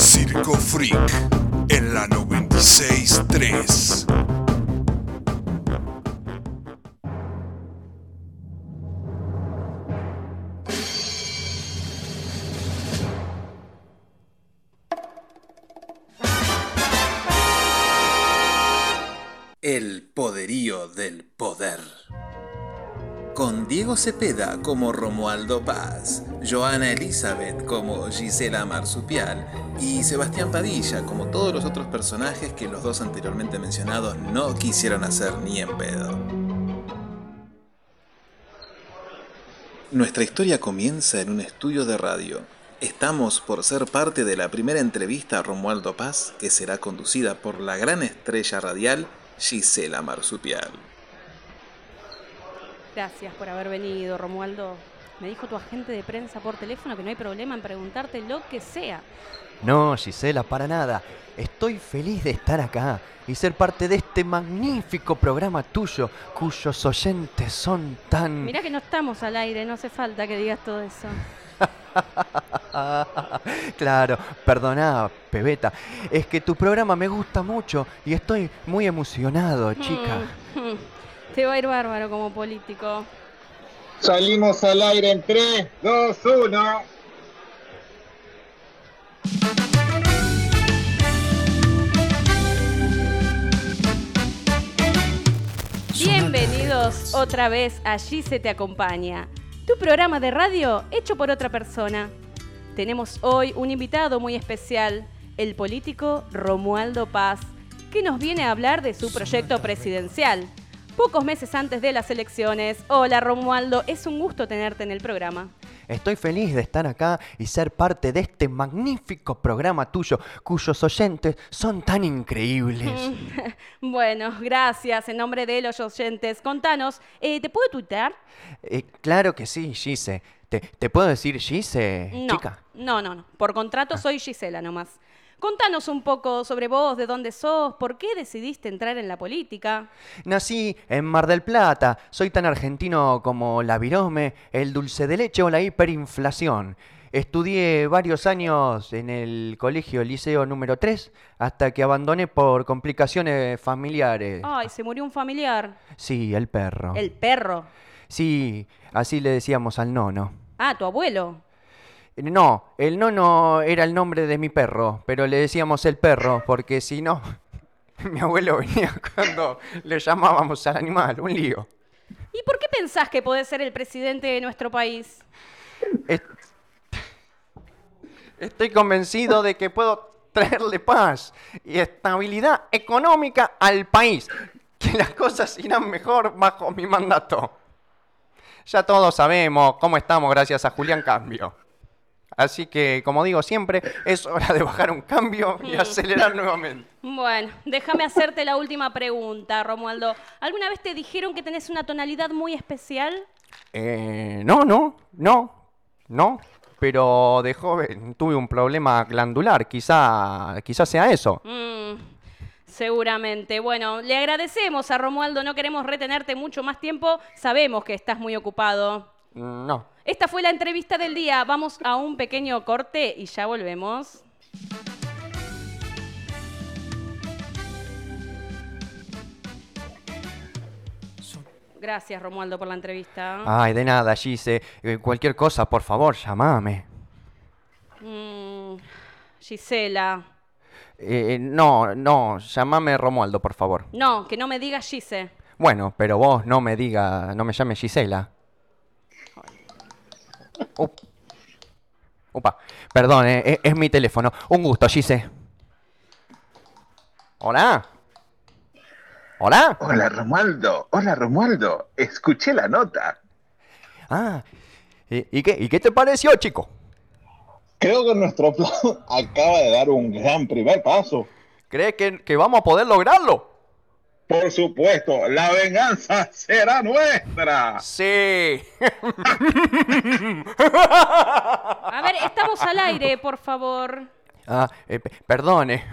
Circo Freak en la 963. El poderío del poder. Con Diego Cepeda como Romualdo Paz, Joana Elizabeth como Gisela Marsupial y Sebastián Padilla como todos los otros personajes que los dos anteriormente mencionados no quisieron hacer ni en pedo. Nuestra historia comienza en un estudio de radio. Estamos por ser parte de la primera entrevista a Romualdo Paz que será conducida por la gran estrella radial Gisela Marsupial. Gracias por haber venido, Romualdo. Me dijo tu agente de prensa por teléfono que no hay problema en preguntarte lo que sea. No, Gisela, para nada. Estoy feliz de estar acá y ser parte de este magnífico programa tuyo, cuyos oyentes son tan... Mira que no estamos al aire, no hace falta que digas todo eso. claro, perdona, Pebeta. Es que tu programa me gusta mucho y estoy muy emocionado, chica. Te va a ir bárbaro como político. Salimos al aire en 3, 2, 1. Bienvenidos otra vez a Allí se te acompaña, tu programa de radio hecho por otra persona. Tenemos hoy un invitado muy especial, el político Romualdo Paz, que nos viene a hablar de su proyecto presidencial. Pocos meses antes de las elecciones. Hola Romualdo, es un gusto tenerte en el programa. Estoy feliz de estar acá y ser parte de este magnífico programa tuyo, cuyos oyentes son tan increíbles. bueno, gracias. En nombre de los oyentes, contanos, eh, ¿te puedo tuitear? Eh, claro que sí, Gise. ¿Te, te puedo decir Gise, No, chica? no, no, no. Por contrato soy Gisela nomás. Contanos un poco sobre vos, de dónde sos, por qué decidiste entrar en la política. Nací en Mar del Plata. Soy tan argentino como la virome, el dulce de leche o la hiperinflación. Estudié varios años en el colegio Liceo número 3 hasta que abandoné por complicaciones familiares. Ay, se murió un familiar. Sí, el perro. El perro. Sí, así le decíamos al nono. Ah, tu abuelo. No, el nono era el nombre de mi perro, pero le decíamos el perro porque si no, mi abuelo venía cuando le llamábamos al animal, un lío. ¿Y por qué pensás que podés ser el presidente de nuestro país? Est- Estoy convencido de que puedo traerle paz y estabilidad económica al país, que las cosas irán mejor bajo mi mandato. Ya todos sabemos cómo estamos gracias a Julián Cambio. Así que, como digo siempre, es hora de bajar un cambio y acelerar nuevamente. Bueno, déjame hacerte la última pregunta, Romualdo. ¿Alguna vez te dijeron que tenés una tonalidad muy especial? Eh, no, no, no, no. Pero de joven tuve un problema glandular, quizá, quizá sea eso. Mm, seguramente. Bueno, le agradecemos a Romualdo, no queremos retenerte mucho más tiempo, sabemos que estás muy ocupado. No. Esta fue la entrevista del día, vamos a un pequeño corte y ya volvemos. Gracias, Romualdo, por la entrevista. Ay, de nada, Gise. Eh, cualquier cosa, por favor, llamame. Mm, Gisela. Eh, no, no, llamame Romualdo, por favor. No, que no me digas Gise. Bueno, pero vos no me diga, no me llames Gisela. Up. Upa, perdón, eh, es, es mi teléfono. Un gusto, Gise. Hola. Hola. Hola Romualdo, hola Romualdo, escuché la nota. Ah, ¿y, y qué, ¿y qué te pareció, chico? Creo que nuestro plan acaba de dar un gran primer paso. ¿Crees que, que vamos a poder lograrlo? Por supuesto, la venganza será nuestra. Sí. A ver, estamos al aire, por favor. Ah, eh, pe- perdone.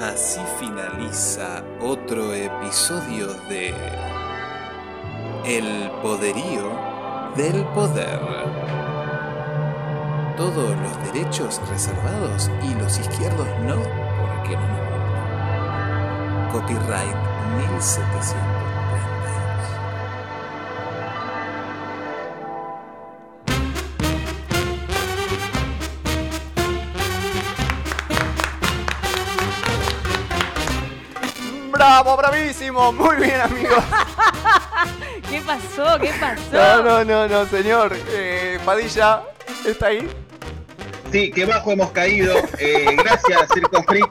Así finaliza otro episodio de El poderío del poder. Todos los derechos reservados y los izquierdos no, porque no nos gusta. Copyright 1732. ¡Bravo, bravísimo! Muy bien, amigos. ¿Qué pasó? ¿Qué pasó? No, no, no, no, señor. Eh, Padilla, ¿está ahí? Sí, qué bajo hemos caído. Eh, gracias, Circo Freak,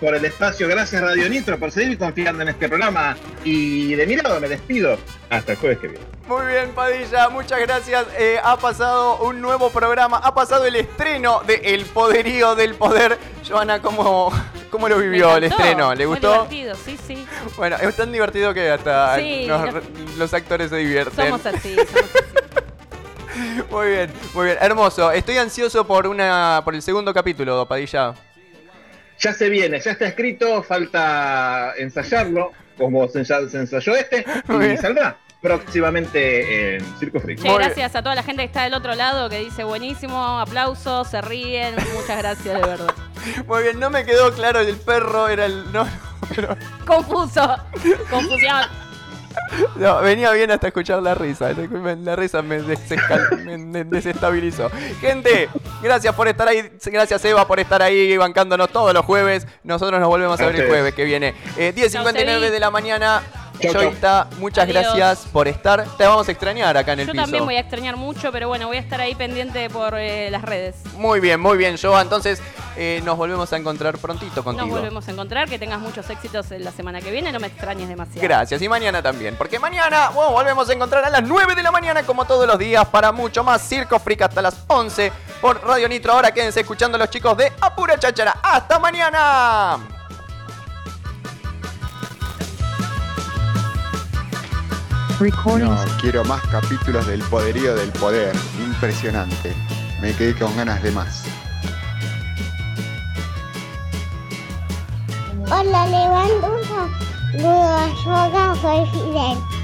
por el espacio. Gracias, Radio Nitro, por seguir confiando en este programa. Y de mi lado me despido. Hasta el jueves que viene. Muy bien, Padilla, muchas gracias. Eh, ha pasado un nuevo programa, ha pasado el estreno de El Poderío del Poder. Joana, ¿cómo, cómo lo vivió el estreno? ¿Le Muy gustó? divertido, sí, sí. Bueno, es tan divertido que hasta Sí, nos- nos- los actores se divierten. Somos así, somos así. Muy bien, muy bien, hermoso. Estoy ansioso por una por el segundo capítulo, Padilla. Ya se viene, ya está escrito, falta ensayarlo, como se, ensa- se ensayó este, y saldrá próximamente en Circo Freak. Che, gracias a toda la gente que está del otro lado que dice buenísimo, aplausos, se ríen. Muchas gracias, de verdad. Muy bien, no me quedó claro el perro era el no, pero Confuso. Confusión. no, venía bien hasta escuchar la risa. La risa me, me desestabilizó. Gente, gracias por estar ahí. Gracias Eva por estar ahí bancándonos todos los jueves. Nosotros nos volvemos a ver el jueves que viene. Eh, 10.59 Sebi. de la mañana. Chau, chau. Joita, muchas Adiós. gracias por estar. Te vamos a extrañar acá en el Yo piso. también voy a extrañar mucho, pero bueno, voy a estar ahí pendiente por eh, las redes. Muy bien, muy bien, Joa. Entonces eh, nos volvemos a encontrar prontito contigo. Nos volvemos a encontrar, que tengas muchos éxitos en la semana que viene, no me extrañes demasiado. Gracias. Y mañana también. Porque mañana bueno, volvemos a encontrar a las 9 de la mañana, como todos los días, para mucho más Circo Freak hasta las 11 por Radio Nitro. Ahora quédense escuchando a los chicos de Apura Cháchara. ¡Hasta mañana! No, quiero más capítulos del poderío del poder. Impresionante. Me quedé con ganas de más. Hola, le mando un saludo a Yoga, soy Fidel.